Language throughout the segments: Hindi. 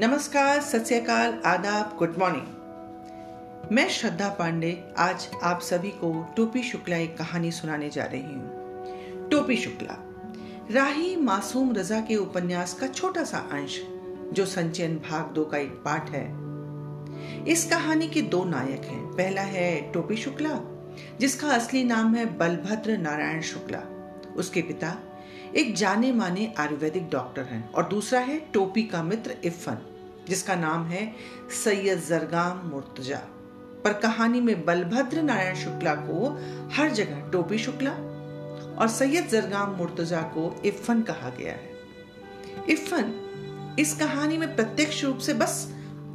नमस्कार सत श्रीकाल आदाब गुड मॉर्निंग मैं श्रद्धा पांडे आज आप सभी को टोपी शुक्ला एक कहानी सुनाने जा रही हूँ। टोपी शुक्ला, राही मासूम रजा के उपन्यास का छोटा सा अंश, जो संचयन भाग दो का एक पाठ है। इस कहानी के दो नायक हैं। पहला है टोपी शुक्ला, जिसका असली नाम है बलभद्र नारायण शुक्ला। उसके पिता एक जाने माने आयुर्वेदिक डॉक्टर हैं और दूसरा है टोपी का मित्र इफ़न जिसका नाम है सैयद जरगाम मुर्तजा। पर कहानी में बलभद्र नारायण शुक्ला को हर जगह टोपी शुक्ला और सैयद जरगाम मुर्तजा को इफ़न कहा गया है। इफ़न इस कहानी में प्रत्यक्ष रूप से बस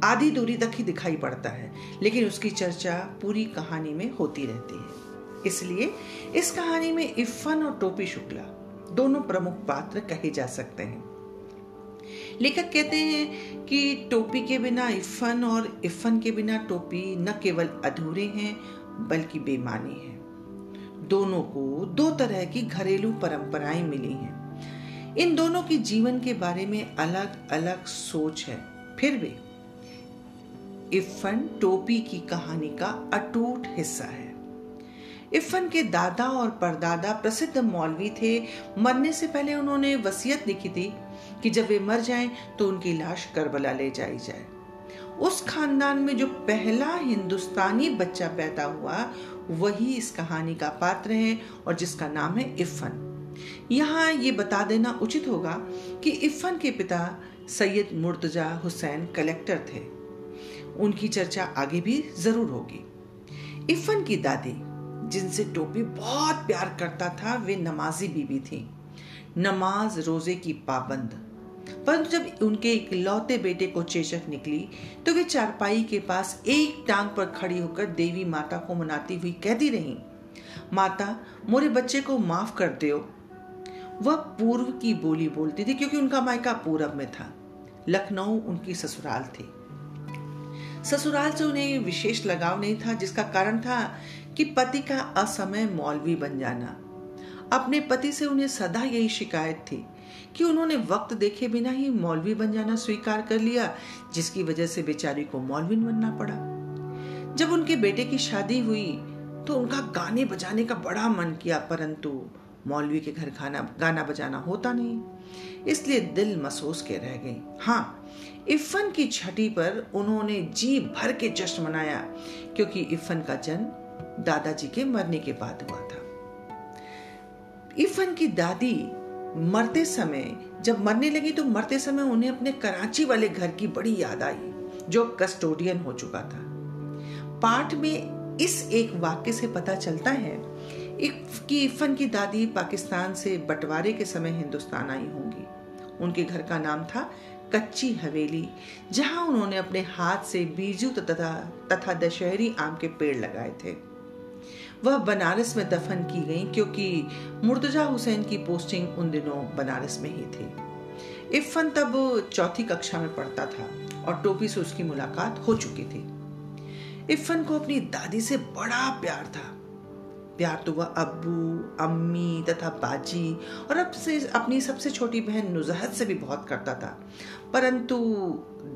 आधी दूरी तक ही दिखाई पड़ता है, लेकिन उसकी चर्चा पूरी कहानी में होती रहती है। इसलिए इस कहानी में इफ़न और टोपी शुक्ला दोनों प्रमुख पात्र कहे जा सकते हैं। लेखक कहते हैं कि टोपी के बिना इफ़न और इफ़न के बिना टोपी न केवल अधूरे हैं, बल्कि बेमानी है। दोनों को दो तरह की घरेलू परंपराएँ मिली हैं। इन दोनों की जीवन के बारे में अलग अलग सोच है। फिर भी इफ़न टोपी की कहानी का अटूट हिस्सा है। इफ़न के दादा और परदादा प्रसिद्ध मौलवी थे। मरने से पहले उन्होंने वसीयत लिखी थी कि जब वे मर जाएँ तो उनकी लाश करबला ले जाई जाए। उस खानदान में जो पहला हिंदुस्तानी बच्चा पैदा हुआ, वही इस कहानी का पात्र है और जिसका नाम है इफ़न यहाँ ये बता देना उचित होगा कि इफ़न के पिता सैयद मुर्तजा हुसैन कलेक्टर थे। उनकी चर्चा आगे भी ज़रूर होगी। इफ़न की दादी जिनसे टोपी बहुत प्यार करता था, वे नमाजी बीबी थी। नमाज़ रोज़े की पाबंद। परंतु जब उनके इकलौते बेटे को चेचक निकली तो वे चारपाई के पास एक टांग पर खड़ी होकर देवी माता को मनाती हुई कहती रही, माता, मोरे बच्चे को माफ़ कर दो वह पूर्व की बोली बोलती थी, क्योंकि उनका मायका पूरब में था। लखनऊ उनकी ससुराल थी। ससुराल से उन्हें विशेष लगाव नहीं था, जिसका कारण था कि पति का असमय मौलवी बन जाना। अपने पति से उन्हें सदा यही शिकायत थी कि उन्होंने वक्त देखे बिना ही मौलवी बन जाना स्वीकार कर लिया, जिसकी वजह से बेचारी को मौलवी बनना पड़ा। जब उनके बेटे की शादी हुई तो उनका गाने बजाने का बड़ा मन किया, परंतु मौलवी के घर खाना, गाना बजाना होता नहीं। इसलिए दिल मसोस के रह गई हाँ इफ़न की छठी पर उन्होंने जी भर के जश्न मनाया, क्योंकि इफ़न का जन्म दादाजी के मरने के बाद हुआ था। इफ़न की दादी मरते समय, जब मरने लगी तो मरते समय उन्हें अपने कराची वाले घर की बड़ी याद आई, जो कस्टोडियन हो चुका था। पाठ में इस एक वाक्य से पता चलता है कि इफ़न की दादी पाकिस्तान से बंटवारे के समय हिंदुस्तान आई होंगी। उनके घर का नाम था कच्ची हवेली, जहाँ उन्होंने अपने हाथ से बीजू तथा तथा दशहरी आम के पेड़ लगाए थे। वह बनारस में दफन की गई क्योंकि मुर्तजा हुसैन की पोस्टिंग उन दिनों बनारस में ही थी। इफ़न तब चौथी कक्षा में पढ़ता था और टोपी से उसकी मुलाकात हो चुकी थी। इफ़न को अपनी दादी से बड़ा प्यार था। प्यार तो वह अब्बू, अम्मी तथा बाजी और अब से अपनी सबसे छोटी बहन नुजहत से भी बहुत करता था। परंतु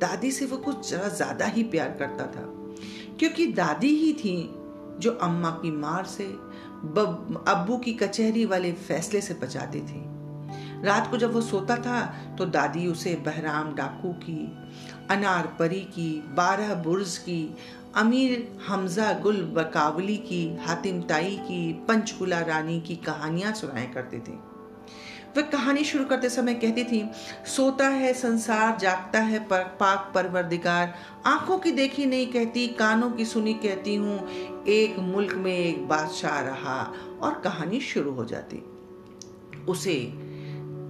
दादी से वो कुछ जरा ज़्यादा ही प्यार करता था। क्योंकि दादी ही थी जो अम्मा की मार से अब्बू की कचहरी वाले फैसले से बचाती थी। रात को जब वो सोता था तो दादी उसे बहराम डाकू की, अनार परी की, बारह बुर्ज की अमीर हमजा गुल बकावली की हातिम ताई की पंचकुला रानी की कहानियाँ सुनाया करते थे। वह कहानी शुरू करते समय कहती थी सोता है संसार जागता है पर, पाक परवरदिगार। आँखों की देखी नहीं कहती कानों की सुनी कहती हूँ एक मुल्क में एक बादशाह रहा और कहानी शुरू हो जाती। उसे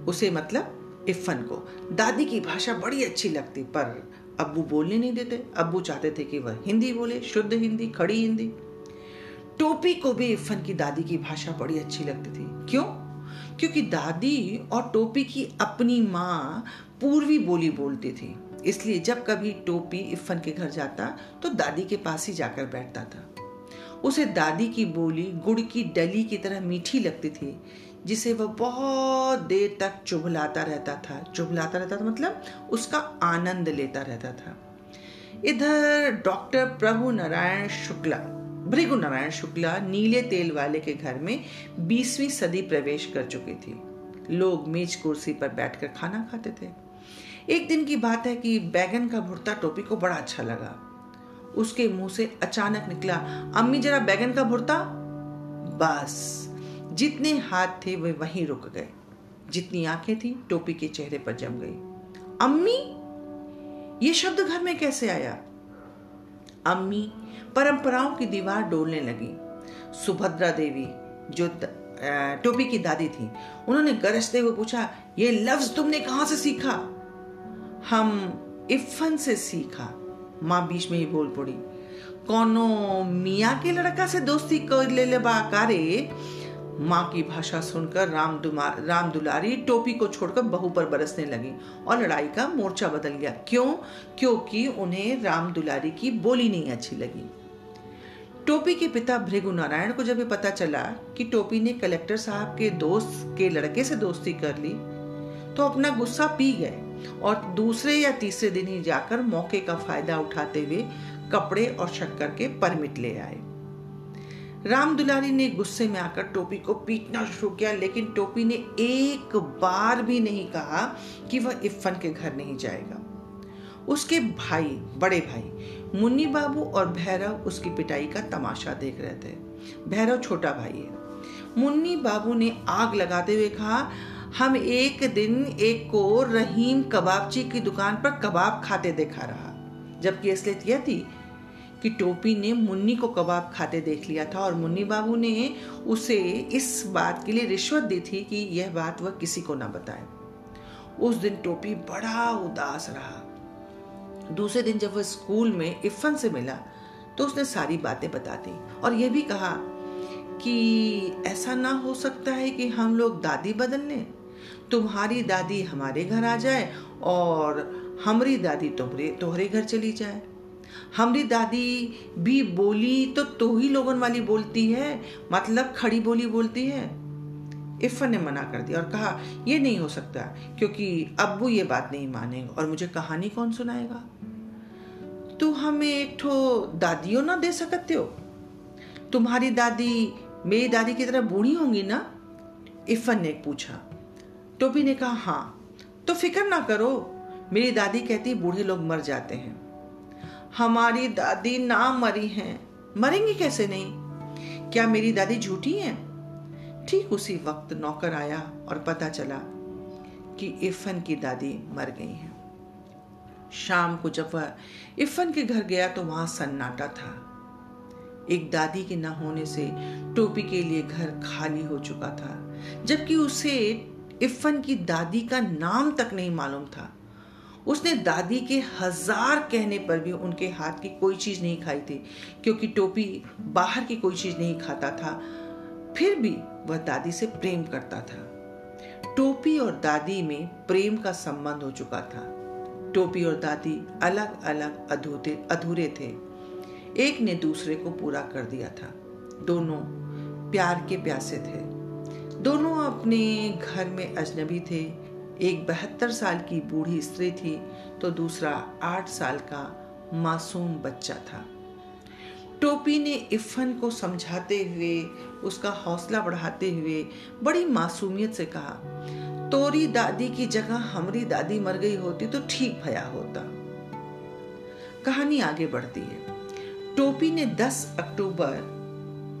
उसे मतलब इफ़न को। दादी की भाषा बड़ी अच्छी लगती पर अब्बू बोलने नहीं देते। अब्बू चाहते थे कि वह हिंदी बोले, शुद्ध हिंदी, खड़ी हिंदी। टोपी को भी इफ़न की दादी की भाषा बड़ी अच्छी लगती थी। क्यों? क्योंकि दादी और टोपी की अपनी माँ पूर्वी बोली बोलती थी। इसलिए जब कभी टोपी इफ़न के घर जाता तो दादी के पास ही जाकर बैठता था। उसे दादी की बोली गुड़ की डली की तरह मीठी लगती थी। जिसे वह बहुत देर तक चुभलाता रहता था। चुभलाता रहता था मतलब उसका आनंद लेता रहता था। इधर डॉक्टर प्रभु नारायण शुक्ला, भृगु नारायण शुक्ला नीले तेल वाले के घर में बीसवीं सदी प्रवेश कर चुकी थी। लोग मेज कुर्सी पर बैठकर खाना खाते थे। एक दिन की बात है कि बैगन का भुरता टोपी को बड़ा अच्छा लगा। उसके मुँह से अचानक निकला, अम्मी, जरा बैगन का भुर्ता? बस। जितने हाथ थे वे वहीं रुक गए। जितनी आँखें थी, टोपी के चेहरे पर जम गई। अम्मी, ये शब्द घर में कैसे आया? अम्मी परंपराओं की दीवार डोलने लगी। सुभद्रा देवी, जो टोपी की दादी थी, उन्होंने गरजते हुए पूछा, ये लफ्ज तुमने कहाँ से सीखा? हम इफन से सीखा, माँ बीच में ही बोल पड़ी। कौनो मिया के लड़का से दोस्ती कर ले ले बाकारे माँ की भाषा सुनकर राम राम दुलारी टोपी को छोड़कर बहू पर बरसने लगी और लड़ाई का मोर्चा बदल गया। क्यों? क्योंकि उन्हें राम दुलारी की बोली नहीं अच्छी लगी। टोपी के पिता भृगु नारायण को जब ये पता चला कि टोपी ने कलेक्टर साहब के दोस्त, के लड़के से दोस्ती कर ली तो अपना गुस्सा पी गए और दूसरे या तीसरे दिन ही जाकर मौके का फ़ायदा उठाते हुए कपड़े और शक्कर के परमिट ले आए। राम दुलारी ने गुस्से में आकर टोपी को पीटना शुरू किया, लेकिन टोपी ने एक बार भी नहीं कहा कि वह इफ्फन के घर नहीं जाएगा। उसके भाई, बड़े भाई, मुन्नी बाबू और भैरव उसकी पिटाई का तमाशा देख रहे थे। भैरव छोटा भाई है। मुन्नी बाबू ने आग लगाते हुए कहा, हम एक दिन एक को रहीम कबाबची की दुकान पर कबाब खाते देखा रहा, जबकि असलियत यह थी कि टोपी ने मुन्नी को कबाब खाते देख लिया था और मुन्नी बाबू ने उसे इस बात के लिए रिश्वत दी थी कि यह बात वह किसी को ना बताए। उस दिन टोपी बड़ा उदास रहा। दूसरे दिन जब वह स्कूल में इफ़न से मिला तो उसने सारी बातें बता दी और यह भी कहा कि ऐसा ना हो सकता है कि हम लोग दादी बदल लें तुम्हारी दादी हमारे घर आ जाए और हमारी दादी तुम्हारे तुम्हारे घर चली जाए। हमारी दादी भी बोली तो तो ही लोगन वाली बोलती है मतलब खड़ी बोली बोलती है। इफ़न ने मना कर दिया और कहा यह नहीं हो सकता, क्योंकि अब्बू ये बात नहीं मानेंगे और मुझे कहानी कौन सुनाएगा? तू हमें एक ठो दादियों ना दे सकते हो। तुम्हारी दादी मेरी दादी की तरह बूढ़ी होंगी ना? इफ़न ने पूछा। टोपी ने कहा हाँ तो फ़िक्र ना करो, मेरी दादी कहती बूढ़े लोग मर जाते हैं। हमारी दादी ना मरी हैं। मरेंगी कैसे नहीं? क्या मेरी दादी झूठी है? ठीक उसी वक्त नौकर आया और पता चला कि इफन की दादी मर गई है। शाम को जब वह इफन के घर गया तो वहाँ सन्नाटा था। एक दादी के न होने से टोपी के लिए घर खाली हो चुका था, जबकि उसे इफन की दादी का नाम तक नहीं मालूम था। उसने दादी के हज़ार कहने पर भी उनके हाथ की कोई चीज़ नहीं खाई थी, क्योंकि टोपी बाहर की कोई चीज़ नहीं खाता था। फिर भी वह दादी से प्रेम करता था। टोपी और दादी में प्रेम का संबंध हो चुका था। टोपी और दादी अलग अलग अधूरे अधूरे थे। एक ने दूसरे को पूरा कर दिया था। दोनों प्यार के प्यासे थे। दोनों अपने घर में अजनबी थे। एक बहत्तर साल की बूढ़ी स्त्री थी तो दूसरा आठ साल का मासूम बच्चा था। टोपी ने इफ़न को समझाते हुए, उसका हौसला बढ़ाते हुए बड़ी मासूमियत से कहा, तोरी दादी की जगह हमारी दादी मर गई होती तो ठीक भया होता। कहानी आगे बढ़ती है। टोपी ने 10 अक्टूबर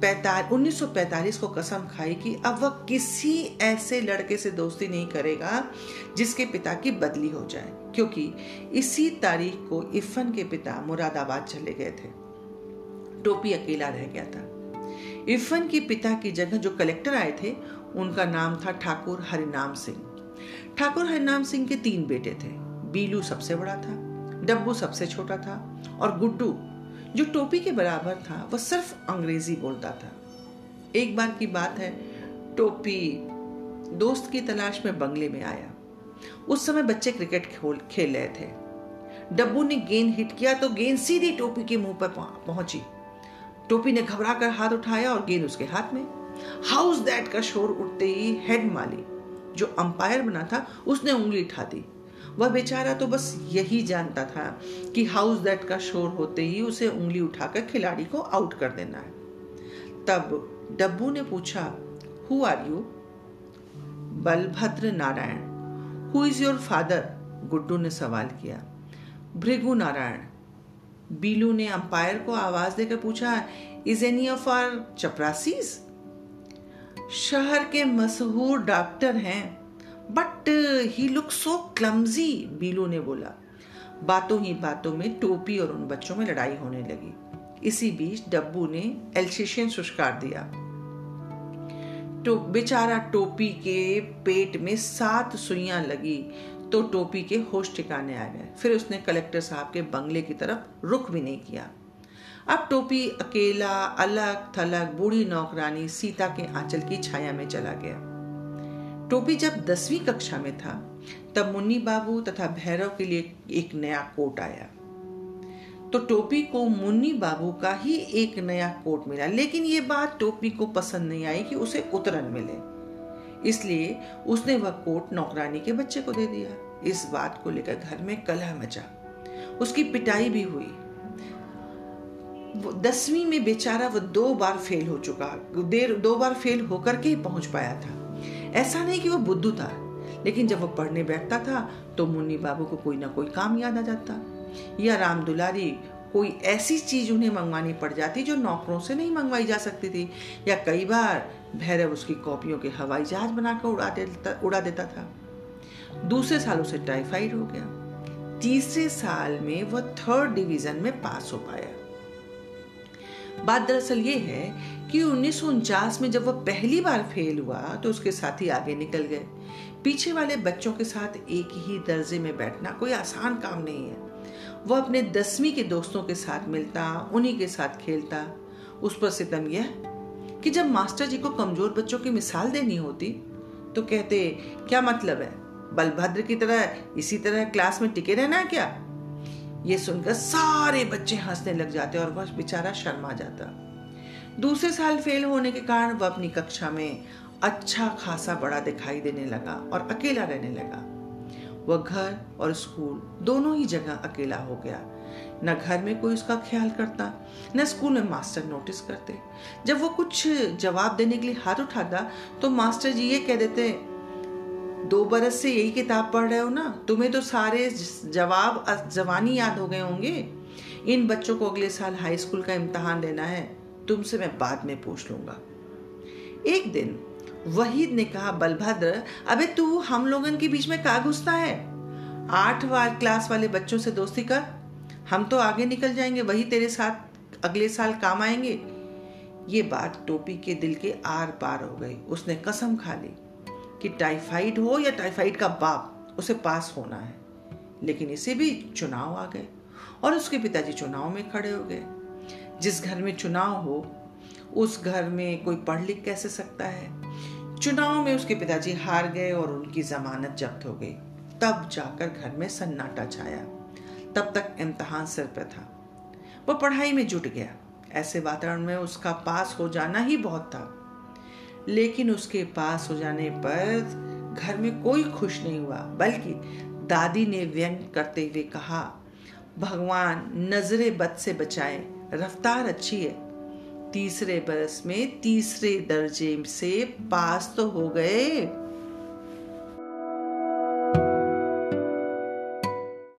1945 को कसम खाई कि अब वह किसी ऐसे लड़के से दोस्ती नहीं करेगा जिसके पिता की बदली हो जाए, क्योंकि इसी तारीख को इफन के पिता मुरादाबाद चले गए थे। टोपी अकेला रह गया था। इफन के पिता की जगह जो कलेक्टर आए थे, उनका नाम था ठाकुर हरिनाम सिंह। ठाकुर हरिनाम सिंह के तीन बेटे थे। बीलू सबसे बड़ा था, डब्बू सबसे छोटा था और गुड्डू जो टोपी के बराबर था वह सिर्फ़ अंग्रेज़ी बोलता था। एक बार की बात है, टोपी दोस्त की तलाश में बंगले में आया। उस समय बच्चे क्रिकेट खेल रहे थे। डब्बू ने गेंद हिट किया तो गेंद सीधी टोपी के मुँह पर पहुँची। टोपी ने घबरा कर हाथ उठाया और गेंद उसके हाथ में। हाउस दैट का शोर उठते ही हेड माली, जो अंपायर बना था, उसने उंगली उठा दी। वह बेचारा तो बस यही जानता था कि हाउस दैट का शोर होते ही उसे उंगली उठाकर खिलाड़ी को आउट कर देना है। तब डब्बू ने पूछा who are you Balbhadra Narayan who is your father Guddu ने सवाल किया। भृगु नारायण, बीलू ने अंपायर को आवाज़ देकर पूछा इज़ एनी ऑफ़ आर चपरासीज शहर के मशहूर डॉक्टर हैं। But he look so clumsy बीलू ने बोला बातों ही बातों में टोपी और उन बच्चों में लड़ाई होने लगी। इसी बीच डब्बू ने एल्शिशियन सुष्कार दिया। तो बेचारा टोपी के पेट में सात सुइयाँ लगी तो टोपी के होश ठिकाने आ गए। फिर उसने कलेक्टर साहब के बंगले की तरफ़ रुख भी नहीं किया। अब टोपी अकेला अलग थलग बूढ़ी नौकरानी सीता के आंचल की छाया में चला गया। टोपी जब दसवीं कक्षा में था, तब मुन्नी बाबू तथा भैरव के लिए एक नया कोट आया। तो टोपी को मुन्नी बाबू का ही एक नया कोट मिला, लेकिन ये बात टोपी को पसंद नहीं आई कि उसे उतरन मिले। इसलिए उसने वह कोट नौकरानी के बच्चे को दे दिया। इस बात को लेकर घर में कलह मचा। उसकी पिटाई भी हुई। दसवीं में बेचारा वो दो बार फेल हो चुका, देर, दो बार फेल होकर के ही पहुँच पाया था। ऐसा नहीं कि वो बुद्धू था, लेकिन जब वो पढ़ने बैठता था तो मुन्नी बाबू को कोई ना कोई काम याद आ जाता। या राम दुलारी, कोई ऐसी चीज़ उन्हें मंगवानी पड़ जाती जो नौकरों से नहीं मंगवाई जा सकती थी। या कई बार भैरव उसकी कॉपियों के हवाई जहाज़ बनाकर उड़ा देता उड़ा देता था। दूसरे साल उसे टाइफाइड हो गया। तीसरे साल में वह थर्ड डिवीज़न में पास हो पाया। बात दरअसल ये है कि उन्नीस सौ उनचास में जब वह पहली बार फेल हुआ तो उसके साथी आगे निकल गए। पीछे वाले बच्चों के साथ एक ही दर्जे में बैठना कोई आसान काम नहीं है। वह अपने दसवीं के दोस्तों के साथ मिलता, उन्हीं के साथ खेलता। उस पर सितम यह कि जब मास्टर जी को कमज़ोर बच्चों की मिसाल देनी होती तो कहते, क्या मतलब है? बलभद्र की तरह, इसी तरह क्लास में टिके रहना है क्या? ये सुनकर सारे बच्चे हंसने लग जाते और वह बेचारा शर्मा जाता। दूसरे साल फेल होने के कारण वह अपनी कक्षा में अच्छा खासा बड़ा दिखाई देने लगा और अकेला रहने लगा। वह घर और स्कूल दोनों ही जगह अकेला हो गया। न घर में कोई उसका ख्याल करता, न स्कूल में मास्टर नोटिस करते। जब वो कुछ जवाब देने के लिए हाथ उठाता तो मास्टर जी ये कह देते, दो बरस से यही किताब पढ़ रहे हो ना? तुम्हें तो सारे जवाब जवानी याद हो गए होंगे। इन बच्चों को अगले साल हाई स्कूल का इम्तहान देना है। तुमसे मैं बाद में पूछ लूँगा। एक दिन, वहीद ने कहा, बलभद्र, अबे तू हम लोगन के बीच में का घुसता है? आठ बार क्लास वाले बच्चों से दोस्ती कर। हम तो आगे निकल जाएँगे, वही तेरे साथ अगले साल काम आएँगे। ये बात टोपी के दिल के आर पार हो गई। उसने कसम खा ली कि टाइफाइड हो या टाइफाइड का बाप, उसे पास होना है। लेकिन इसे भी चुनाव आ गए और उसके पिताजी चुनाव में खड़े हो गए। जिस घर में चुनाव हो, उस घर में कोई पढ़ लिख कैसे सकता है? चुनाव में उसके पिताजी हार गए और उनकी जमानत जब्त हो गई। तब जाकर घर में सन्नाटा छाया। तब तक इम्तहान सिर पर था। वह पढ़ाई में जुट गया। ऐसे वातावरण में उसका पास हो जाना ही बहुत था। लेकिन उसके पास हो जाने पर घर में कोई खुश नहीं हुआ। बल्कि दादी ने व्यंग करते हुए कहा, भगवान, नजरे बद से बचाए। रफ्तार अच्छी है। तीसरे बरस में तीसरे दर्जे से पास तो हो गए।